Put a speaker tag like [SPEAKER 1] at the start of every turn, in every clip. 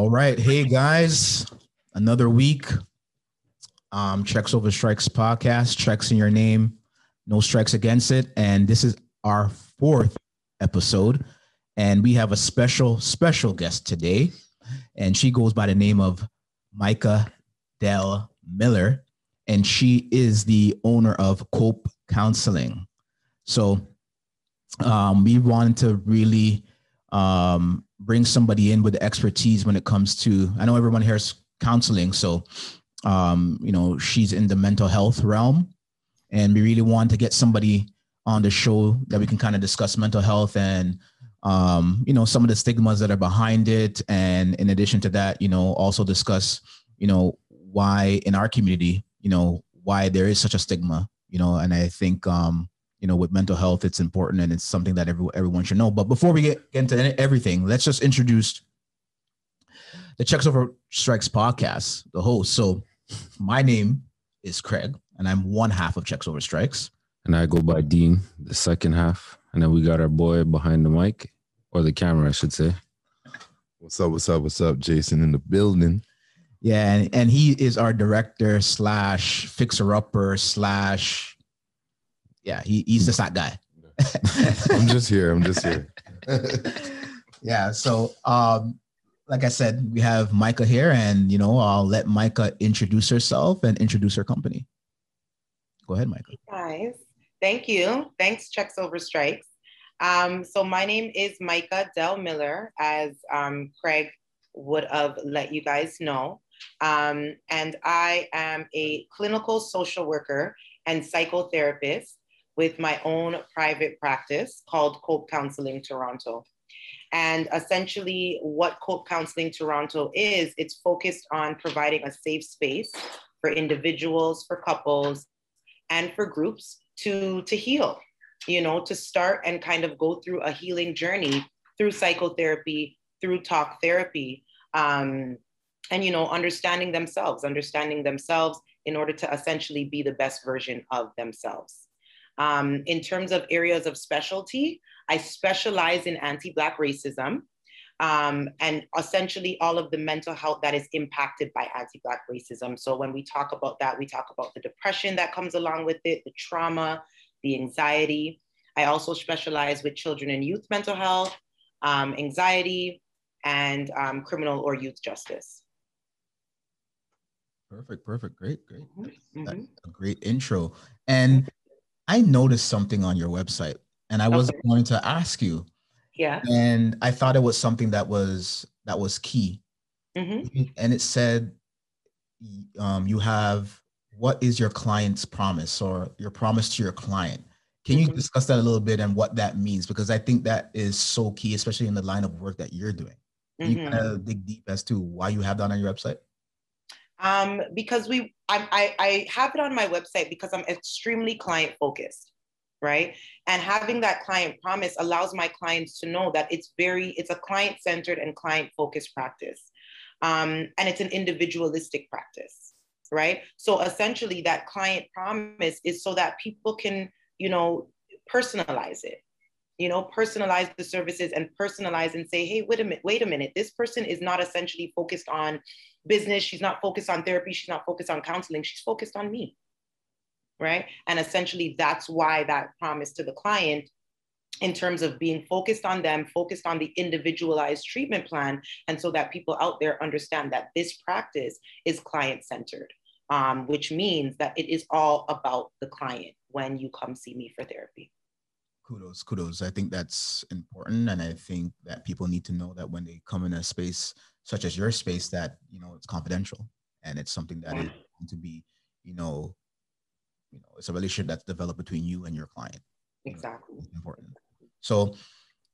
[SPEAKER 1] All right. Hey guys, another week. Um, Checks Over Strikes podcast, checks in your name, no strikes against it. And this is our fourth episode. And we have a special, special guest today. And she goes by the name of Micah Dell Miller. And she is the owner of Cope Counseling. So um, we wanted to really um, bring somebody in with the expertise when it comes to i know everyone here is counseling so um, you know she's in the mental health realm and we really want to get somebody on the show that we can kind of discuss mental health and um, you know some of the stigmas that are behind it and in addition to that you know also discuss you know why in our community you know why there is such a stigma you know and i think um, you know with mental health it's important and it's something that every, everyone should know. But before we get, get into everything let's just introduce the checks over strikes podcast the host. So my name is craig and i'm one half of checks over strikes.
[SPEAKER 2] And i go by dean the second half. And then we got our boy behind the mic or the camera i should say.
[SPEAKER 3] What's up what's up what's up? Jason in the building.
[SPEAKER 1] Yeah and, and he is our director slash fixer upper slash yeah, he, he's just that guy.
[SPEAKER 3] I'm just here. I'm just here.
[SPEAKER 1] yeah. So, um, like I said, we have Micah here, and you know, I'll let Micah introduce herself and introduce her company. Go ahead, Micah.
[SPEAKER 4] Hey guys, thank you. Thanks, Checks Over Strikes. Um, so my name is Micah Dell Miller, as um, Craig would have let you guys know. Um, and I am a clinical social worker and psychotherapist with my own private practice called Cope Counseling Toronto. And essentially, what Cope Counseling Toronto is, it's focused on providing a safe space for individuals, for couples, and for groups to, to heal, you know, to start and kind of go through a healing journey through psychotherapy, through talk therapy, um, and, you know, understanding themselves, understanding themselves in order to essentially be the best version of themselves. Um, in terms of areas of specialty, I specialize in anti Black racism um, and essentially all of the mental health that is impacted by anti Black racism. So when we talk about that, we talk about the depression that comes along with it, the trauma, the anxiety. I also specialize with children and youth mental health, um, anxiety, and um, criminal or youth justice.
[SPEAKER 1] Perfect, perfect, great, great. Mm-hmm. A great intro. And I noticed something on your website and I was okay. going to ask you.
[SPEAKER 4] Yeah.
[SPEAKER 1] And I thought it was something that was that was key. Mm-hmm. And it said um, you have what is your client's promise or your promise to your client. Can mm-hmm. you discuss that a little bit and what that means? Because I think that is so key, especially in the line of work that you're doing. Mm-hmm. you kind of dig deep as to why you have that on your website?
[SPEAKER 4] Um, because we, I, I, I have it on my website because I'm extremely client focused, right? And having that client promise allows my clients to know that it's very, it's a client centered and client focused practice. Um, and it's an individualistic practice, right? So essentially, that client promise is so that people can, you know, personalize it you know personalize the services and personalize and say hey wait a minute wait a minute this person is not essentially focused on business. She's not focused on therapy. She's not focused on counseling. She's focused on me right? And essentially that's why that promise to the client in terms of being focused on them focused on the individualized treatment plan and so that people out there understand that this practice is client centered um, which means that it is all about the client when you come see me for therapy
[SPEAKER 1] kudos kudos. I think that's important and i think that people need to know that when they come in a space such as your space that you know it's confidential and it's something that is going to be you know you know it's a relationship that's developed between you and your client.
[SPEAKER 4] Exactly.
[SPEAKER 1] important. So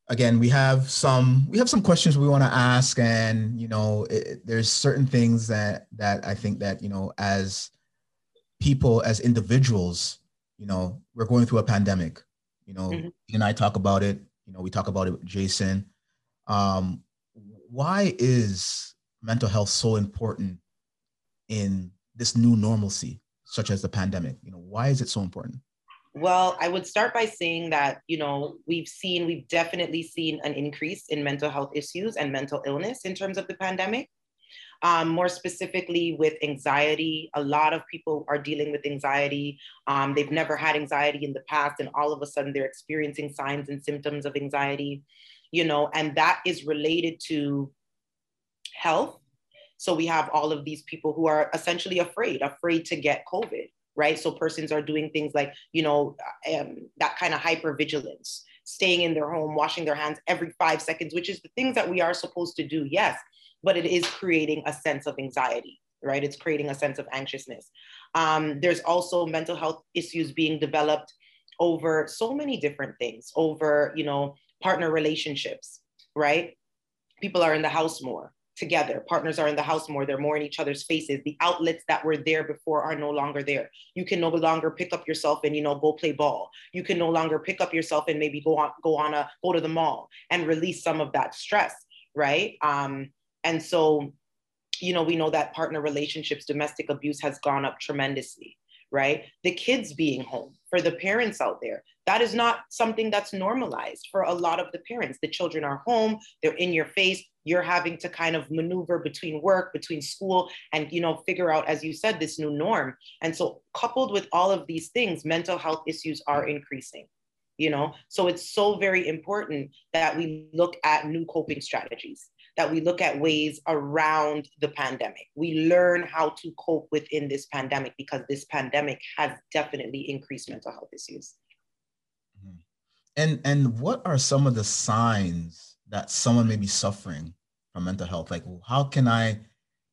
[SPEAKER 1] again we have some we have some questions we want to ask and you know it, there's certain things that that i think that you know as people as individuals you know we're going through a pandemic you know, mm-hmm. and I talk about it. You know, we talk about it with Jason. Um, why is mental health so important in this new normalcy, such as the pandemic? You know, why is it so important?
[SPEAKER 4] Well, I would start by saying that, you know, we've seen, we've definitely seen an increase in mental health issues and mental illness in terms of the pandemic. Um, more specifically with anxiety, a lot of people are dealing with anxiety. Um, they've never had anxiety in the past, and all of a sudden they're experiencing signs and symptoms of anxiety, you know, and that is related to health. So we have all of these people who are essentially afraid, afraid to get COVID, right? So persons are doing things like, you know, um, that kind of hypervigilance, staying in their home, washing their hands every five seconds, which is the things that we are supposed to do, yes, but it is creating a sense of anxiety, right? It's creating a sense of anxiousness. Um, there's also mental health issues being developed over so many different things, over, you know, partner relationships, right? People are in the house more together. Partners are in the house more. They're more in each other's faces. The outlets that were there before are no longer there. You can no longer pick up yourself and you know go play ball. You can no longer pick up yourself and maybe go on go on a go to the mall and release some of that stress, right? Um, and so, you know, we know that partner relationships, domestic abuse has gone up tremendously right? The kids being home for the parents out there. That is not something that's normalized for a lot of the parents. The children are home, they're in your face. You're having to kind of maneuver between work, between school, and you know, figure out, as you said, this new norm. And so, coupled with all of these things, mental health issues are increasing. You know, so it's so very important that we look at new coping strategies that we look at ways around the pandemic. We learn how to cope within this pandemic because this pandemic has definitely increased mental health issues.
[SPEAKER 1] Mm-hmm. And and what are some of the signs that someone may be suffering from mental health? Like how can I,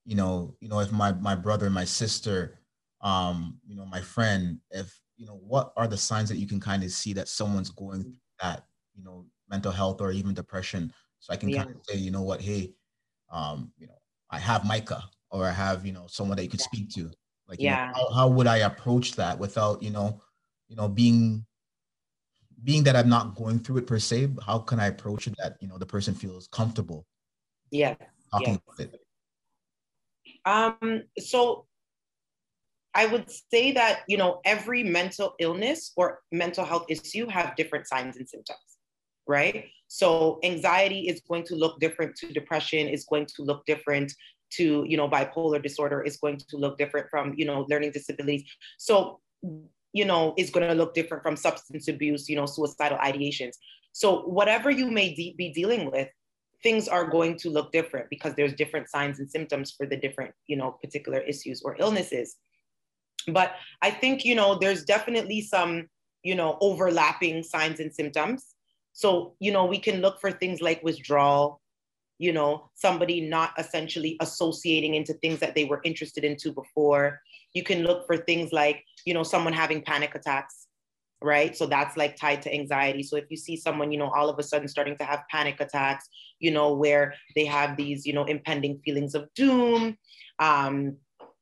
[SPEAKER 1] you know, you know, if my my brother, my sister, um, you know, my friend, if you know, what are the signs that you can kind of see that someone's going through that, you know, mental health or even depression so I can yeah. kind of say, you know what, hey, um, you know, I have Micah or I have, you know, someone that you could yeah. speak to. Like, yeah. Know, how, how would I approach that without, you know, you know, being being that I'm not going through it per se, how can I approach it that, you know, the person feels comfortable?
[SPEAKER 4] Yeah. Talking yeah. about it. Um, so I would say that, you know, every mental illness or mental health issue have different signs and symptoms, right? So anxiety is going to look different to depression, is going to look different to, you know, bipolar disorder, is going to look different from, you know, learning disabilities. So, you know, is going to look different from substance abuse, you know, suicidal ideations. So whatever you may de- be dealing with, things are going to look different because there's different signs and symptoms for the different, you know, particular issues or illnesses. But I think, you know, there's definitely some, you know, overlapping signs and symptoms so, you know, we can look for things like withdrawal, you know, somebody not essentially associating into things that they were interested into before. You can look for things like, you know, someone having panic attacks, right? So that's like tied to anxiety. So if you see someone, you know, all of a sudden starting to have panic attacks, you know, where they have these, you know, impending feelings of doom, um,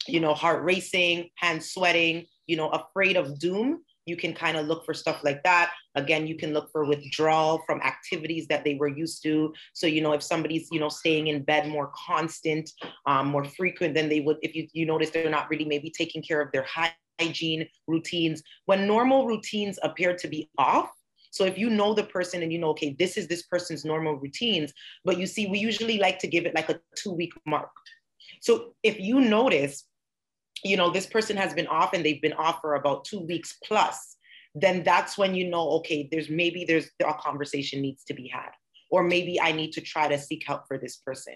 [SPEAKER 4] you know, heart racing, hands sweating, you know, afraid of doom, you can kind of look for stuff like that. Again, you can look for withdrawal from activities that they were used to. So, you know, if somebody's, you know, staying in bed more constant, um, more frequent than they would, if you, you notice they're not really maybe taking care of their hygiene routines, when normal routines appear to be off, so if you know the person and you know, okay, this is this person's normal routines, but you see, we usually like to give it like a two week mark. So if you notice you know, this person has been off and they've been off for about two weeks plus, then that's when you know, okay, there's maybe there's a conversation needs to be had, or maybe I need to try to seek help for this person,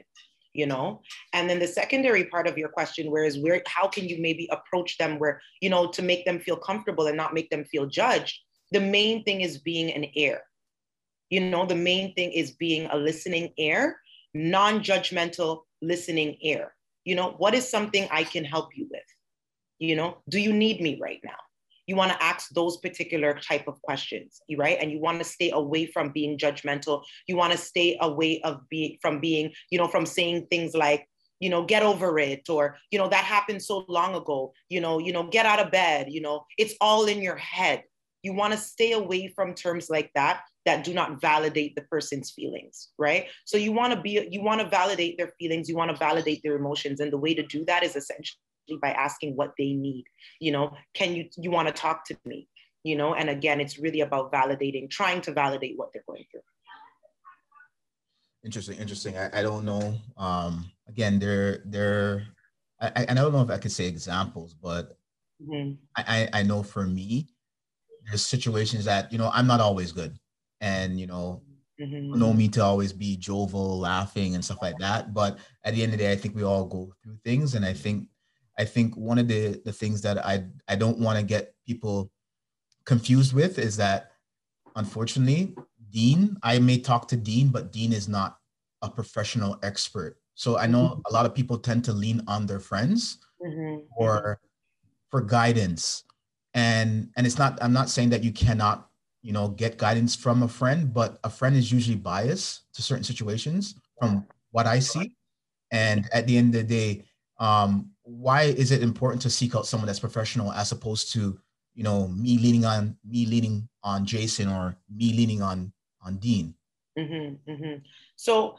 [SPEAKER 4] you know? And then the secondary part of your question, whereas where how can you maybe approach them where, you know, to make them feel comfortable and not make them feel judged? The main thing is being an ear. You know, the main thing is being a listening ear, non-judgmental listening ear. You know, what is something I can help you with? you know do you need me right now you want to ask those particular type of questions right? And you want to stay away from being judgmental. You want to stay away of being from being you know from saying things like you know get over it or you know that happened so long ago you know you know get out of bed you know it's all in your head. You want to stay away from terms like that that do not validate the person's feelings right? So you want to be you want to validate their feelings you want to validate their emotions and the way to do that is essentially by asking what they need you know can you you want to talk to me you know and again it's really about validating trying to validate what they're going through
[SPEAKER 1] interesting interesting i, I don't know um again, they're they're. I, I don't know if I could say examples, but mm-hmm. I, I know for me, there's situations that you know I'm not always good, and you know mm-hmm. know me to always be jovial, laughing, and stuff like that. But at the end of the day, I think we all go through things, and I think I think one of the the things that I I don't want to get people confused with is that unfortunately, Dean, I may talk to Dean, but Dean is not a professional expert. So I know mm-hmm. a lot of people tend to lean on their friends mm-hmm. or for guidance. And and it's not I'm not saying that you cannot, you know, get guidance from a friend, but a friend is usually biased to certain situations from what I see. And at the end of the day, um, why is it important to seek out someone that's professional as opposed to you know me leaning on me leaning on jason or me leaning on on dean?
[SPEAKER 4] Mm-hmm, mm-hmm. so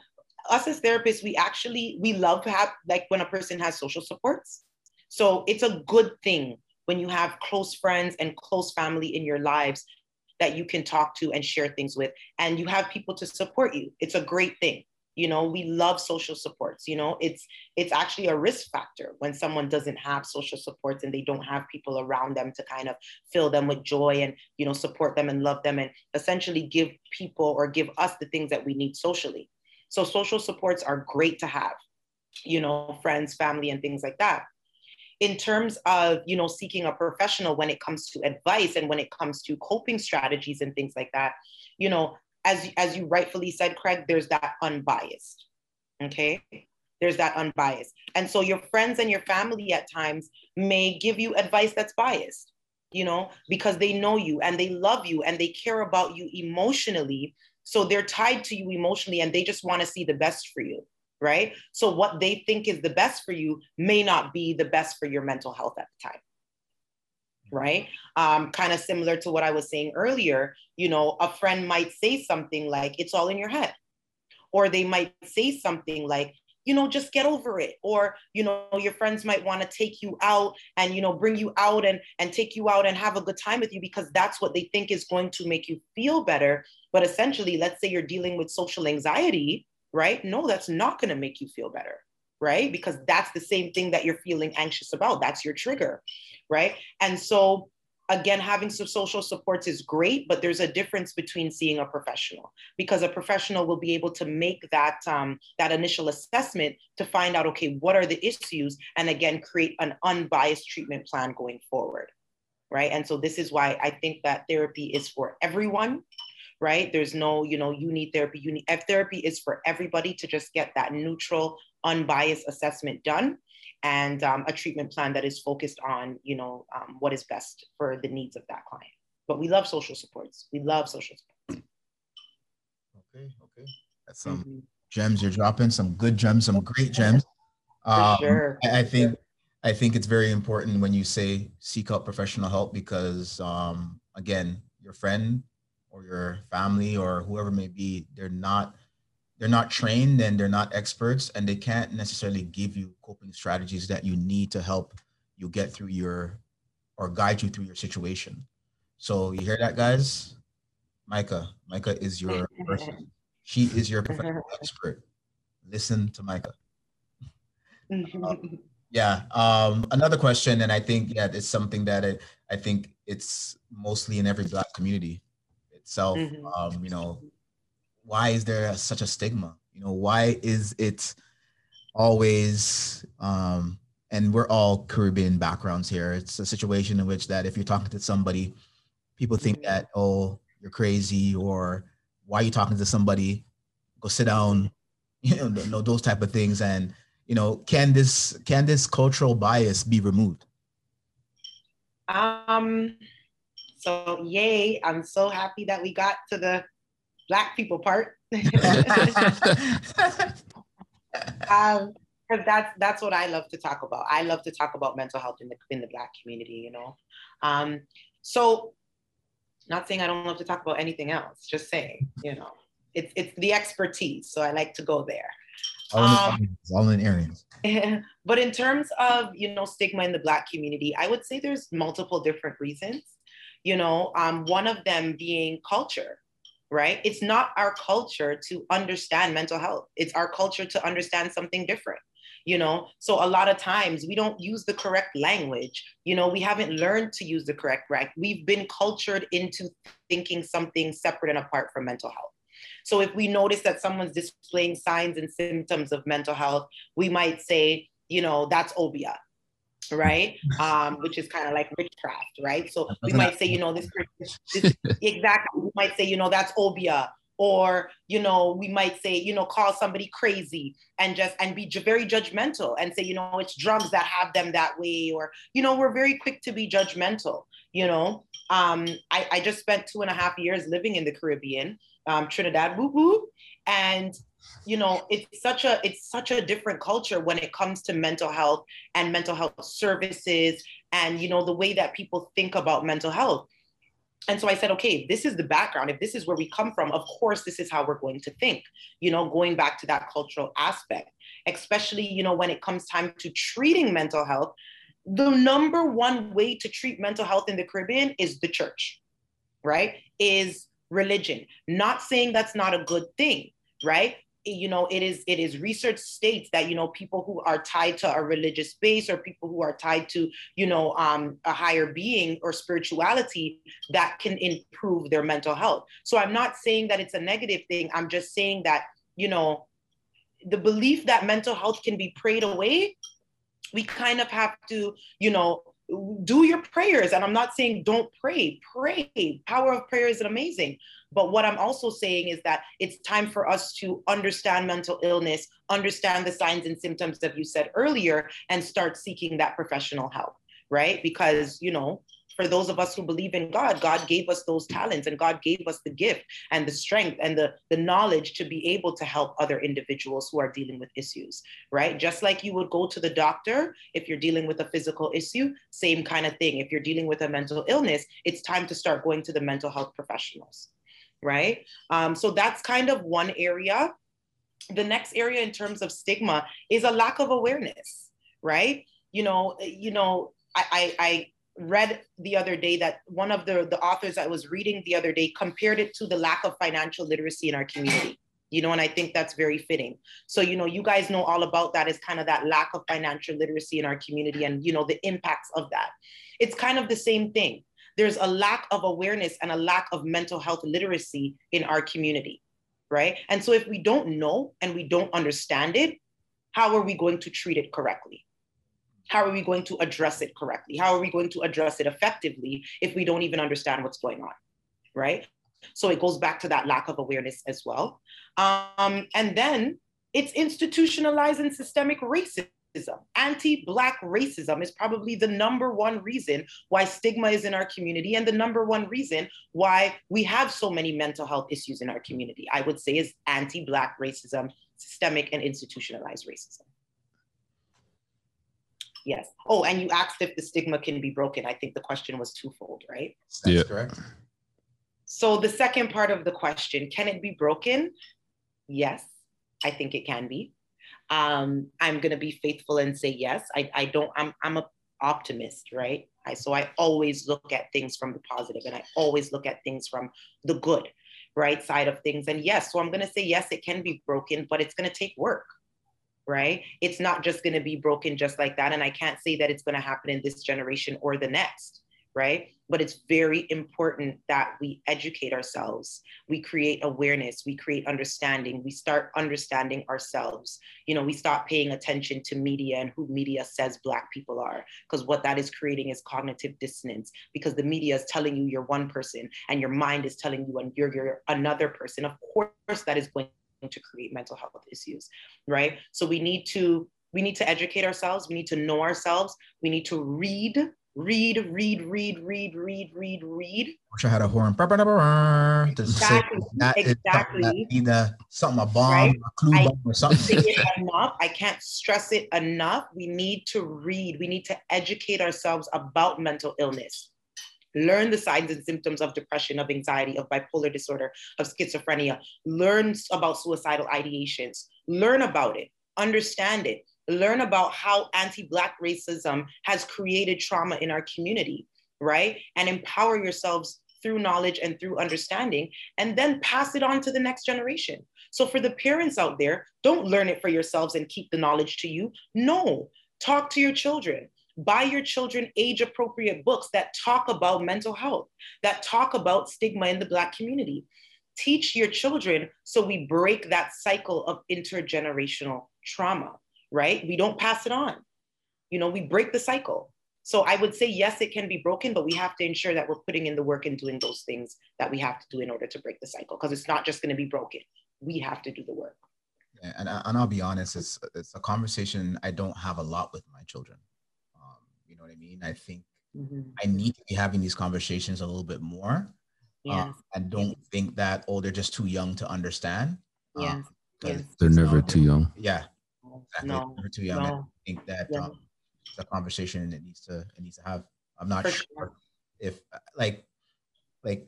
[SPEAKER 4] us as therapists we actually we love to have like when a person has social supports. So it's a good thing when you have close friends and close family in your lives that you can talk to and share things with and you have people to support you. It's a great thing you know we love social supports you know it's it's actually a risk factor when someone doesn't have social supports and they don't have people around them to kind of fill them with joy and you know support them and love them and essentially give people or give us the things that we need socially. So social supports are great to have you know friends family and things like that. In terms of you know seeking a professional when it comes to advice and when it comes to coping strategies and things like that you know as as you rightfully said, Craig, there's that unbiased. Okay. There's that unbiased. And so your friends and your family at times may give you advice that's biased, you know, because they know you and they love you and they care about you emotionally. So they're tied to you emotionally and they just want to see the best for you. Right. So what they think is the best for you may not be the best for your mental health at the time right? Um, kind of similar to what I was saying earlier. You know, a friend might say something like, it's all in your head. Or they might say something like, you know, just get over it. Or, you know, your friends might want to take you out and, you know, bring you out and, and take you out and have a good time with you because that's what they think is going to make you feel better. But essentially, let's say you're dealing with social anxiety, right? No, that's not going to make you feel better right? Because that's the same thing that you're feeling anxious about. That's your trigger, right? And so, again, having some social supports is great, but there's a difference between seeing a professional because a professional will be able to make that um, that initial assessment to find out, okay, what are the issues, and again, create an unbiased treatment plan going forward, right? And so this is why I think that therapy is for everyone right? There's no, you know, you need therapy, you need F therapy is for everybody to just get that neutral, unbiased assessment done and um, a treatment plan that is focused on, you know, um, what is best for the needs of that client. But we love social supports. We love social supports.
[SPEAKER 1] Okay, okay. That's some mm-hmm. gems you're dropping, some good gems, some great gems. Um, sure. I, I think I think it's very important when you say seek out professional help because um, again, your friend or your family or whoever may be, they're not they're not trained and they're not experts and they can't necessarily give you coping strategies that you need to help you get through your or guide you through your situation. So you hear that guys? Micah, Micah is your person. She is your professional expert. Listen to Micah. Um, yeah. Um, another question, and I think yeah, it's something that it, I think it's mostly in every black community itself. Mm-hmm. Um, you know, why is there such a stigma? You know, why is it always um, and we're all Caribbean backgrounds here. It's a situation in which that if you're talking to somebody, people think that oh you're crazy or why are you talking to somebody? Go sit down, you know, those type of things. And you know, can this can this cultural bias be removed?
[SPEAKER 4] Um, so yay, I'm so happy that we got to the black people part. um, because that's that's what I love to talk about. I love to talk about mental health in the in the black community, you know. Um, so not saying I don't love to talk about anything else, just saying, you know, it's it's the expertise. So I like to go there.
[SPEAKER 1] All in, um, all in areas.
[SPEAKER 4] but in terms of you know stigma in the black community, I would say there's multiple different reasons you know, um, one of them being culture, right? It's not our culture to understand mental health. It's our culture to understand something different. you know so a lot of times we don't use the correct language you know we haven't learned to use the correct right we've been cultured into thinking something separate and apart from mental health so if we notice that someone's displaying signs and symptoms of mental health we might say you know that's obeah right? Um which is kind of like witchcraft right? So we might say you know this, this exactly. We might say you know that's obeah. Or you know we might say you know call somebody crazy and just and be very judgmental and say you know it's drugs that have them that way. Or you know we're very quick to be judgmental you know? Um, I, I just spent two and a half years living in the caribbean um, trinidad woo woo and you know it's such a it's such a different culture when it comes to mental health and mental health services and you know the way that people think about mental health and so I said, okay, this is the background. If this is where we come from, of course, this is how we're going to think, you know, going back to that cultural aspect, especially, you know, when it comes time to treating mental health. The number one way to treat mental health in the Caribbean is the church, right? Is religion. Not saying that's not a good thing, right? You know it is it is research states that you know people who are tied to a religious base or people who are tied to you know um, a higher being or spirituality that can improve their mental health. So i'm not saying that it's a negative thing. I'm just saying that you know the belief that mental health can be prayed away we kind of have to you know do your prayers. And i'm not saying don't pray pray. Power of prayer is amazing. But what I'm also saying is that it's time for us to understand mental illness, understand the signs and symptoms that you said earlier, and start seeking that professional help, right? Because, you know, for those of us who believe in God, God gave us those talents and God gave us the gift and the strength and the, the knowledge to be able to help other individuals who are dealing with issues, right? Just like you would go to the doctor if you're dealing with a physical issue, same kind of thing. If you're dealing with a mental illness, it's time to start going to the mental health professionals right? Um, so that's kind of one area. The next area in terms of stigma is a lack of awareness, right? You know, you know, I, I, I read the other day that one of the, the authors I was reading the other day compared it to the lack of financial literacy in our community. You know, and I think that's very fitting. So, you know, you guys know all about that is kind of that lack of financial literacy in our community and, you know, the impacts of that. It's kind of the same thing there's a lack of awareness and a lack of mental health literacy in our community, right? And so if we don't know and we don't understand it, how are we going to treat it correctly? How are we going to address it correctly? How are we going to address it effectively if we don't even understand what's going on, right? So it goes back to that lack of awareness as well. Um, and then it's institutionalized and systemic racism. Anti Black racism is probably the number one reason why stigma is in our community and the number one reason why we have so many mental health issues in our community. I would say is anti Black racism, systemic and institutionalized racism. Yes. Oh, and you asked if the stigma can be broken. I think the question was twofold, right?
[SPEAKER 1] That's yeah. correct.
[SPEAKER 4] So the second part of the question, can it be broken? Yes, I think it can be um, I'm going to be faithful and say yes. I, I don't, I'm, I'm a optimist, right? I, so I always look at things from the positive and I always look at things from the good, right side of things. And yes, so I'm going to say yes, it can be broken, but it's going to take work, right? It's not just going to be broken just like that. And I can't say that it's going to happen in this generation or the next right? But it's very important that we educate ourselves. We create awareness, we create understanding, we start understanding ourselves. You know, we stop paying attention to media and who media says Black people are, because what that is creating is cognitive dissonance, because the media is telling you you're one person and your mind is telling you and you're, you're another person. Of course, that is going to create mental health issues, right? So we need to we need to educate ourselves. We need to know ourselves. We need to read read, read, read, read, read, read, read.
[SPEAKER 1] Wish I had a horn.
[SPEAKER 4] Exactly. That exactly.
[SPEAKER 1] Either something a bomb, right? a clue
[SPEAKER 4] I
[SPEAKER 1] bomb, or something.
[SPEAKER 4] enough. I can't stress it enough. We need to read. We need to educate ourselves about mental illness. Learn the signs and symptoms of depression, of anxiety, of bipolar disorder, of schizophrenia. Learn about suicidal ideations. Learn about it. Understand it learn about how anti-Black racism has created trauma in our community, right? And empower yourselves through knowledge and through understanding, and then pass it on to the next generation. So for the parents out there, don't learn it for yourselves and keep the knowledge to you. No, talk to your children. Buy your children age appropriate books that talk about mental health, that talk about stigma in the Black community. Teach your children so we break that cycle of intergenerational trauma, right? We don't pass it on. You know, we break the cycle. So I would say, yes, it can be broken, but we have to ensure that we're putting in the work and doing those things that we have to do in order to break the cycle because it's not just going to be broken. We have to do the work.
[SPEAKER 1] And, and I'll be honest, it's, it's a conversation I don't have a lot with my children. Um, you know what I mean? I think mm-hmm. I need to be having these conversations a little bit more. Yeah. Um, and don't think that, oh, they're just too young to understand.
[SPEAKER 4] Yeah. Um,
[SPEAKER 2] yes. They're never too young.
[SPEAKER 1] Yeah. Exactly. No. Never too young. No. I think that yeah. um, it's a conversation it needs to it needs to have. I'm not sure, sure, if like like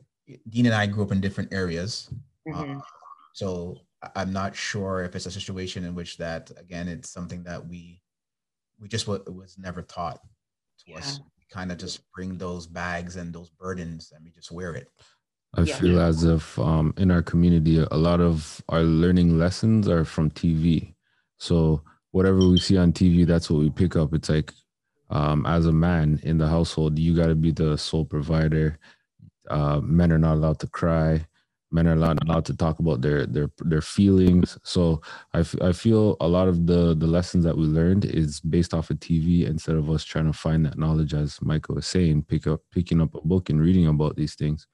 [SPEAKER 1] Dean and I grew up in different areas. Mm-hmm. Uh, so I'm not sure if it's a situation in which that again it's something that we we just w- was never taught to yeah. us. We kind of just bring those bags and those burdens and we just wear it.
[SPEAKER 2] I yeah. feel as if um, in our community, a lot of our learning lessons are from TV. So whatever we see on TV, that's what we pick up. It's like, um, as a man in the household, you got to be the sole provider. Uh, men are not allowed to cry. Men are not allowed to talk about their their their feelings. So I, f- I feel a lot of the the lessons that we learned is based off of TV instead of us trying to find that knowledge, as Micah was saying, pick up picking up a book and reading about these things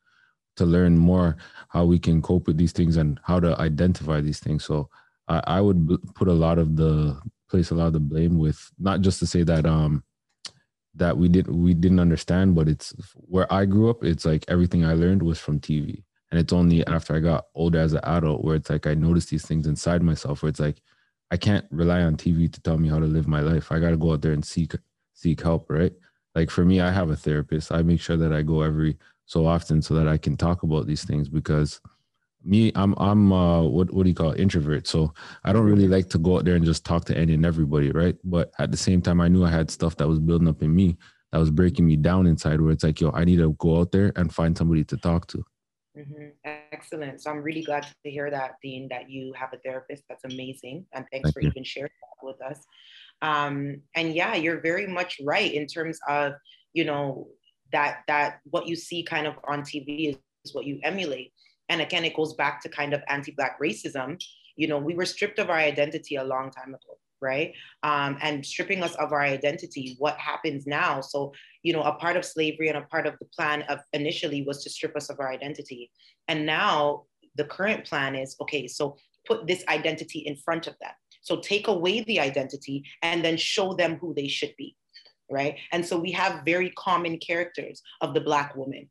[SPEAKER 2] to learn more how we can cope with these things and how to identify these things. So I, I would put a lot of the place a lot of the blame with not just to say that um that we didn't we didn't understand, but it's where I grew up. It's like everything I learned was from TV, and it's only after I got older as an adult where it's like I noticed these things inside myself. Where it's like I can't rely on TV to tell me how to live my life. I got to go out there and seek seek help, right? Like for me, I have a therapist. I make sure that I go every so often so that I can talk about these things because me i'm i'm uh what what do you call it? introvert so i don't really like to go out there and just talk to any and everybody right but at the same time i knew i had stuff that was building up in me that was breaking me down inside where it's like yo i need to go out there and find somebody to talk to
[SPEAKER 4] mm-hmm. excellent so i'm really glad to hear that dean that you have a therapist that's amazing and thanks Thank for you. even sharing that with us um and yeah you're very much right in terms of you know that that what you see kind of on tv is, is what you emulate and again, it goes back to kind of anti-Black racism. You know, we were stripped of our identity a long time ago, right? Um, and stripping us of our identity, what happens now? So, you know, a part of slavery and a part of the plan of initially was to strip us of our identity. And now the current plan is okay, so put this identity in front of them. So take away the identity and then show them who they should be right? And so we have very common characters of the Black woman,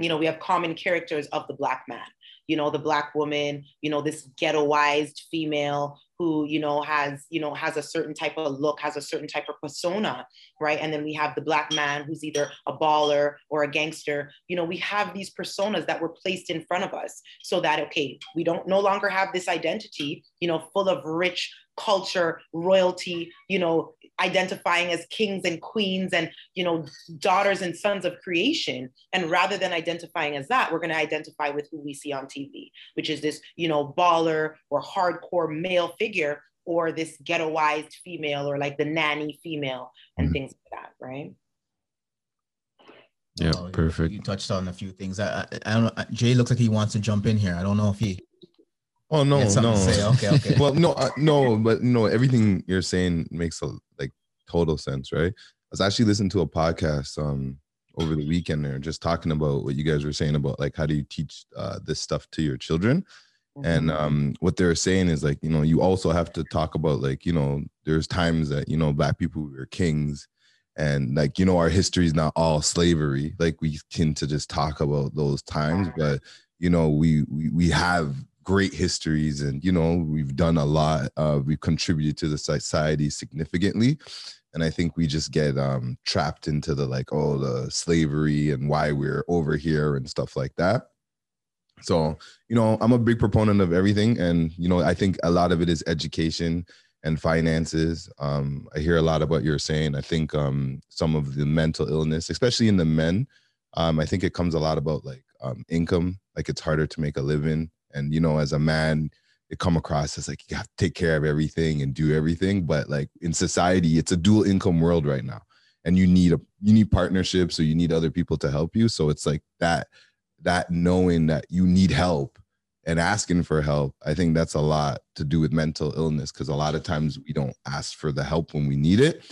[SPEAKER 4] you know, we have common characters of the Black man, you know, the Black woman, you know, this ghettoized female who, you know, has, you know, has a certain type of look, has a certain type of persona, right? And then we have the Black man who's either a baller or a gangster. You know, we have these personas that were placed in front of us so that, okay, we don't no longer have this identity, you know, full of rich culture, royalty, you know, identifying as kings and queens and you know daughters and sons of creation. And rather than identifying as that we're going to identify with who we see on tv which is this you know baller or hardcore male figure or this ghettoized female or like the nanny female and mm-hmm. things like that right?
[SPEAKER 2] Yeah oh, perfect.
[SPEAKER 1] you, you, touched on a few things. I, I, I don't know jay looks like he wants to jump in here. I don't know if he
[SPEAKER 3] Oh no, no. Okay, okay. well, no, uh, no, but no. Everything you're saying makes a like total sense, right? I was actually listening to a podcast um over the weekend there, just talking about what you guys were saying about like how do you teach uh, this stuff to your children, mm-hmm. and um what they're saying is like you know you also have to talk about like you know there's times that you know black people were kings and like you know our history is not all slavery like we tend to just talk about those times but you know we we, we have great histories and you know we've done a lot uh, we've contributed to the society significantly. And i think we just get um, trapped into the like oh the slavery and why we're over here and stuff like that. So you know i'm a big proponent of everything. And you know i think a lot of it is education and finances. Um, i hear a lot of what you're saying. I think um, some of the mental illness especially in the men um, i think it comes a lot about like um, income. Like it's harder to make a living and you know as a man it come across as like you have to take care of everything and do everything but like in society it's a dual income world right now. And you need a you need partnerships or you need other people to help you. So it's like that that knowing that you need help and asking for help i think that's a lot to do with mental illness because a lot of times we don't ask for the help when we need it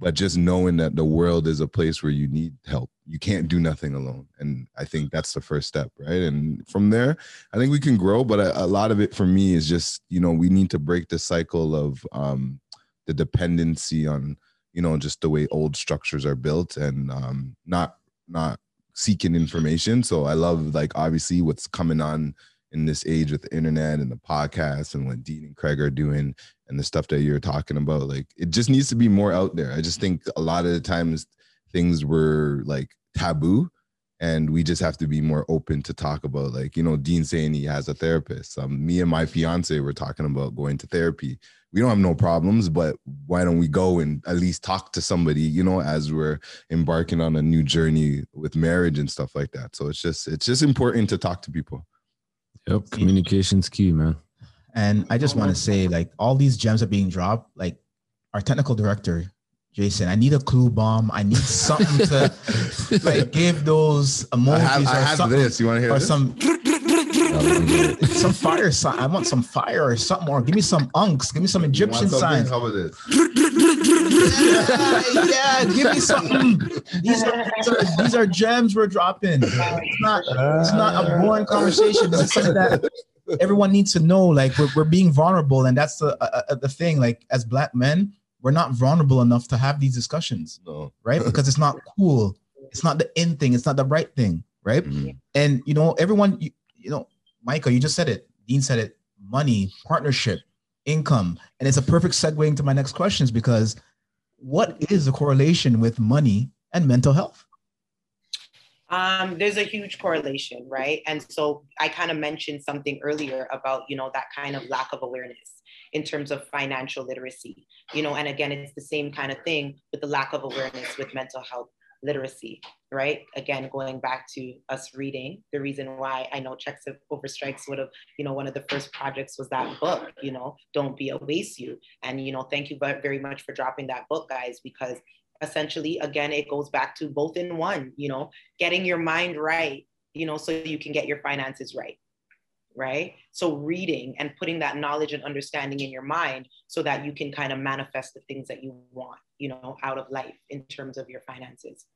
[SPEAKER 3] but just knowing that the world is a place where you need help. You can't do nothing alone. And i think that's the first step right? And from there i think we can grow but a, a lot of it for me is just you know we need to break the cycle of um, the dependency on you know just the way old structures are built and um, not not seeking information. So i love like obviously what's coming on in this age with the internet and the podcast and what Dean and Craig are doing and the stuff that you're talking about. Like it just needs to be more out there. I just think a lot of the times things were like taboo and we just have to be more open to talk about like you know dean saying he has a therapist um, me and my fiance were talking about going to therapy we don't have no problems but why don't we go and at least talk to somebody you know as we're embarking on a new journey with marriage and stuff like that so it's just it's just important to talk to people
[SPEAKER 2] Yep, communication's key, man.
[SPEAKER 1] And I just oh want to say, like, all these gems are being dropped. Like, our technical director, Jason, I need a clue bomb. I need something to like give those emojis. I
[SPEAKER 3] have, I have this. You want to hear
[SPEAKER 1] or
[SPEAKER 3] this?
[SPEAKER 1] some some fire sign. I want some fire or something. Or give me some unks. Give me some Egyptian signs.
[SPEAKER 3] How about this?
[SPEAKER 1] Yeah, yeah, give me something. These are, these are, these are gems we're dropping. It's not it's not a boring conversation. Something that everyone needs to know. Like we're, we're being vulnerable, and that's the uh, uh, the thing. Like as black men, we're not vulnerable enough to have these discussions,
[SPEAKER 3] no.
[SPEAKER 1] right? Because it's not cool. It's not the in thing. It's not the right thing, right? Mm-hmm. And you know, everyone, you, you know, Michael, you just said it. Dean said it. Money, partnership, income, and it's a perfect segue into my next questions because what is the correlation with money and mental health?
[SPEAKER 4] Um, there's a huge correlation, right? And so I kind of mentioned something earlier about, you know, that kind of lack of awareness in terms of financial literacy, you know, and again, it's the same kind of thing with the lack of awareness with mental health literacy, right? Again, going back to us reading, the reason why I know Checks Over Strikes would have, you know, one of the first projects was that book, you know, Don't Be a Waste You. And, you know, thank you very much for dropping that book, guys, because essentially, again, it goes back to both in one, you know, getting your mind right, you know, so you can get your finances right. Right. So, reading and putting that knowledge and understanding in your mind so that you can kind of manifest the things that you want, you know, out of life in terms of your finances.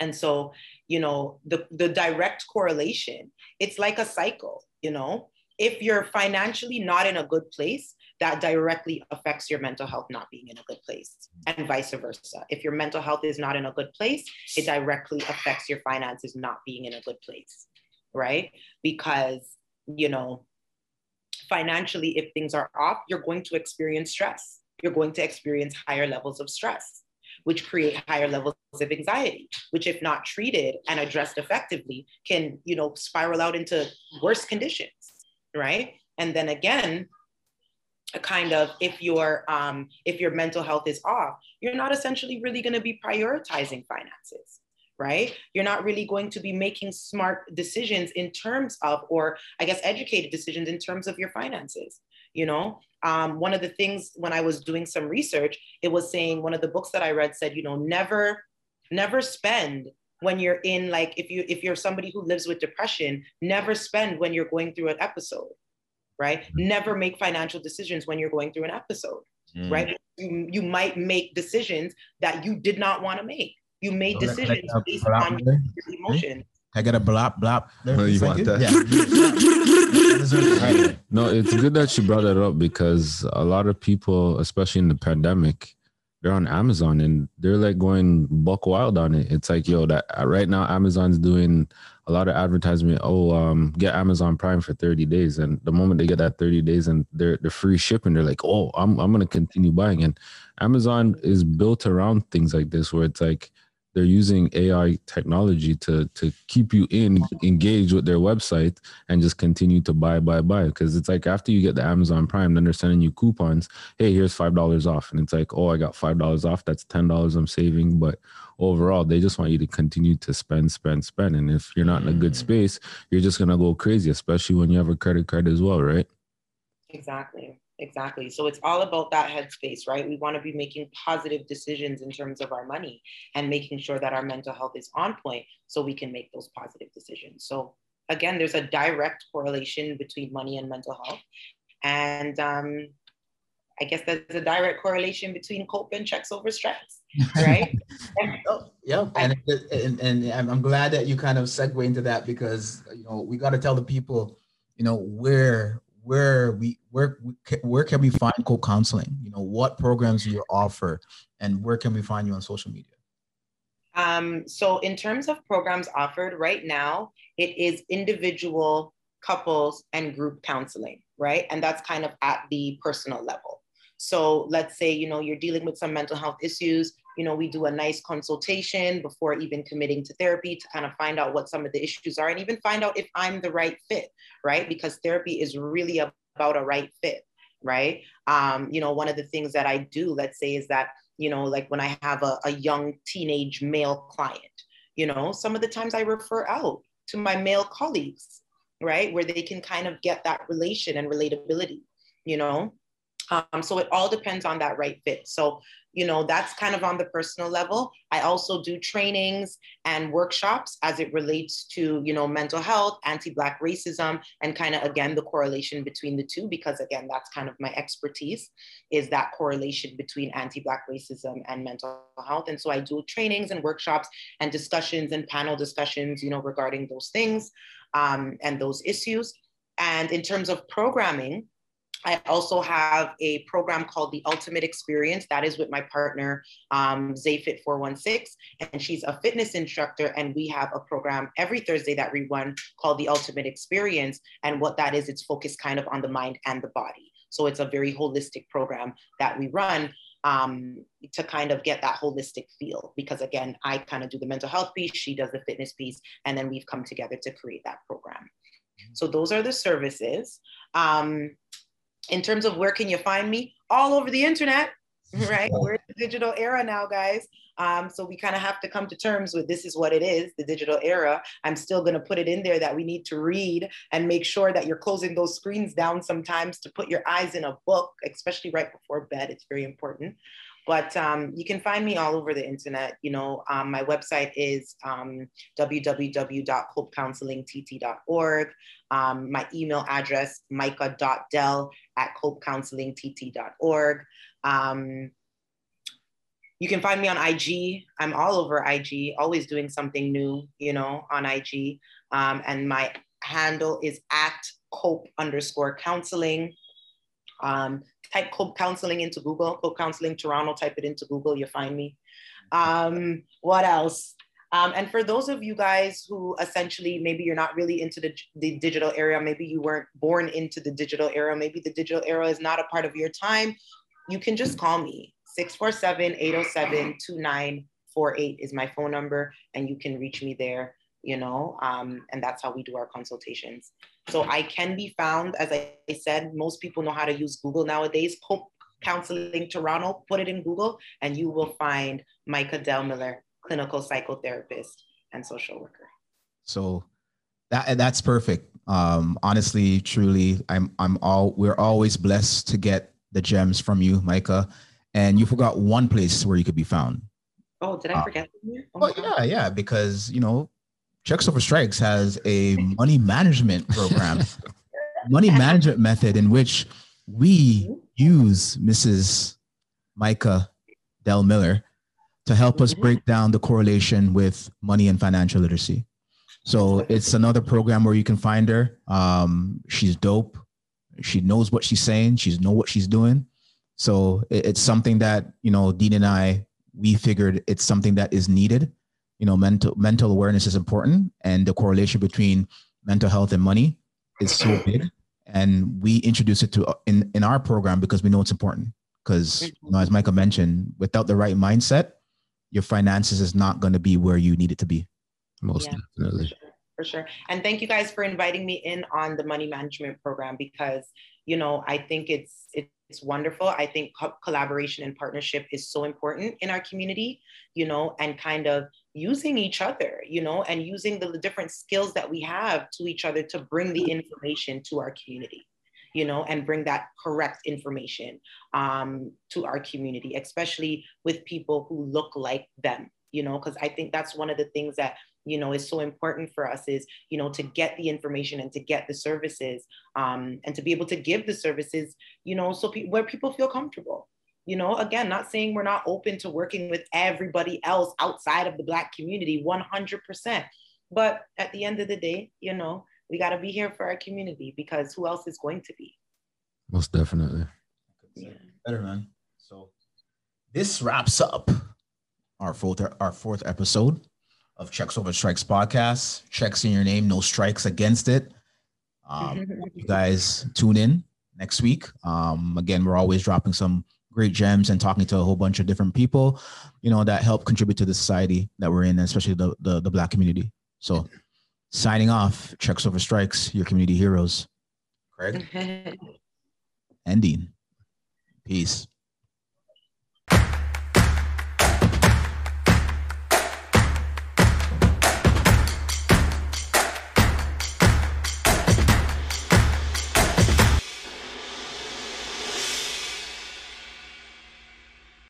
[SPEAKER 4] And so, you know, the, the direct correlation, it's like a cycle, you know, if you're financially not in a good place, that directly affects your mental health not being in a good place, and vice versa. If your mental health is not in a good place, it directly affects your finances not being in a good place, right? Because, you know, financially, if things are off, you're going to experience stress. You're going to experience higher levels of stress, which create higher levels of anxiety, which, if not treated and addressed effectively, can, you know, spiral out into worse conditions, right? And then again, a kind of if your um, if your mental health is off, you're not essentially really going to be prioritizing finances, right? You're not really going to be making smart decisions in terms of, or I guess educated decisions in terms of your finances. You know, um, one of the things when I was doing some research, it was saying one of the books that I read said, you know, never, never spend when you're in like if you if you're somebody who lives with depression, never spend when you're going through an episode right? Mm-hmm. Never make financial decisions when you're going through an episode, mm. right? You, you might make decisions that you did not want to make. You made so decisions based on your emotion.
[SPEAKER 1] I got a blop blop.
[SPEAKER 3] No, you want that?
[SPEAKER 2] Yeah. no, it's good that you brought that up because a lot of people, especially in the pandemic, they're on Amazon and they're like going buck wild on it. It's like, yo, that right now Amazon's doing a lot of advertisement. Oh, um, get Amazon Prime for 30 days, and the moment they get that 30 days and they're the free shipping, they're like, oh, I'm I'm gonna continue buying. And Amazon is built around things like this, where it's like they're using AI technology to to keep you in engaged with their website and just continue to buy, buy, buy. Because it's like after you get the Amazon Prime, then they're sending you coupons. Hey, here's five dollars off, and it's like, oh, I got five dollars off. That's ten dollars I'm saving. But overall, they just want you to continue to spend, spend, spend. And if you're not in a good mm. space, you're just gonna go crazy, especially when you have a credit card as well, right?
[SPEAKER 4] Exactly. Exactly. So it's all about that headspace, right? We want to be making positive decisions in terms of our money and making sure that our mental health is on point so we can make those positive decisions. So again, there's a direct correlation between money and mental health. And um, I guess there's a direct correlation between cope and checks over strikes, right?
[SPEAKER 1] oh, yeah, and, and and I'm glad that you kind of segue into that because you know we got to tell the people, you know, where where we where where can we find Cope Counseling You know, what programs do you offer, and where can we find you on social media?
[SPEAKER 4] Um, so in terms of programs offered right now, it is individual, couples, and group counseling, right? And that's kind of at the personal level. So let's say, you know, you're dealing with some mental health issues, you know, we do a nice consultation before even committing to therapy to kind of find out what some of the issues are and even find out if I'm the right fit, right? Because therapy is really about a right fit, right? Um, you know, one of the things that I do, let's say, is that, you know, like when I have a, a young teenage male client, you know, some of the times I refer out to my male colleagues, right? Where they can kind of get that relation and relatability, you know? Um, so it all depends on that right fit. So, you know, that's kind of on the personal level. I also do trainings and workshops as it relates to, you know, mental health, anti-Black racism, and kind of, again, the correlation between the two, because again, that's kind of my expertise is that correlation between anti-Black racism and mental health. And so I do trainings and workshops and discussions and panel discussions, you know, regarding those things um, and those issues. And in terms of programming, I also have a program called the Ultimate Experience. That is with my partner, um, Zayfit416, and she's a fitness instructor. And we have a program every Thursday that we run called the Ultimate Experience. And what that is, it's focused kind of on the mind and the body. So it's a very holistic program that we run um, to kind of get that holistic feel. Because again, I kind of do the mental health piece, she does the fitness piece, and then we've come together to create that program. So those are the services. Um, in terms of where can you find me? All over the internet right? We're in the digital era now guys. Um, so we kind of have to come to terms with this is what it is the digital era. I'm still going to put it in there that we need to read and make sure that you're closing those screens down sometimes to put your eyes in a book especially right before bed. It's very important but um, you can find me all over the internet. You know, um, my website is um, www.copecounselingtt.org. Um, my email address, micah.dell at copecounselingtt.org. Um, you can find me on IG. I'm all over IG, always doing something new, you know, on IG. Um, and my handle is at cope underscore counseling. Um, type Cope Counseling into Google, Cope Counseling Toronto, type it into Google, you'll find me. Um, what else? Um, and for those of you guys who essentially maybe you're not really into the, the digital era, maybe you weren't born into the digital era, maybe the digital era is not a part of your time, you can just call me 647 807 2948 is my phone number, and you can reach me there you know, um, and that's how we do our consultations. So I can be found, as I said, most people know how to use Google nowadays. Cope Counseling Toronto, put it in Google, and you will find Micah Delmiller, clinical psychotherapist and social worker.
[SPEAKER 1] So that that's perfect. Um, honestly, truly, I'm I'm all we're always blessed to get the gems from you, Micah. And you forgot one place where you could be found.
[SPEAKER 4] Oh, did I uh, forget?
[SPEAKER 1] Oh, well, yeah, yeah, because you know Checks Over Strikes has a money management program, money management method in which we use Mrs. Micah Dell Miller to help us break down the correlation with money and financial literacy. So it's another program where you can find her. Um, she's dope. She knows what she's saying. She know what she's doing. So it's something that you know, Dean and I we figured it's something that is needed you know mental mental awareness is important and the correlation between mental health and money is so big and we introduce it to in in our program because we know it's important. Because you know as Micah mentioned without the right mindset your finances is not going to be where you need it to be.
[SPEAKER 2] Most yeah, definitely.
[SPEAKER 4] For sure, for sure. And thank you guys for inviting me in on the money management program because you know i think it's it's wonderful. I think co- collaboration and partnership is so important in our community, you know, and kind of using each other, you know, and using the, the different skills that we have to each other to bring the information to our community, you know, and bring that correct information um, to our community, especially with people who look like them, you know, because I think that's one of the things that you know is so important for us is you know to get the information and to get the services um, and to be able to give the services you know so pe- where people feel comfortable. You know again not saying we're not open to working with everybody else outside of the black community 100% but at the end of the day you know we got to be here for our community because who else is going to be?
[SPEAKER 2] Most definitely.
[SPEAKER 1] Yeah. better man. So this wraps up our fourth our fourth episode of checks over strikes podcast checks in your name no strikes against it um, you guys tune in next week um, again we're always dropping some great gems and talking to a whole bunch of different people, you know, that help contribute to the society that we're in, especially the, the, the black community. So signing off, checks over strikes, your community heroes. Craig. Ending. Peace.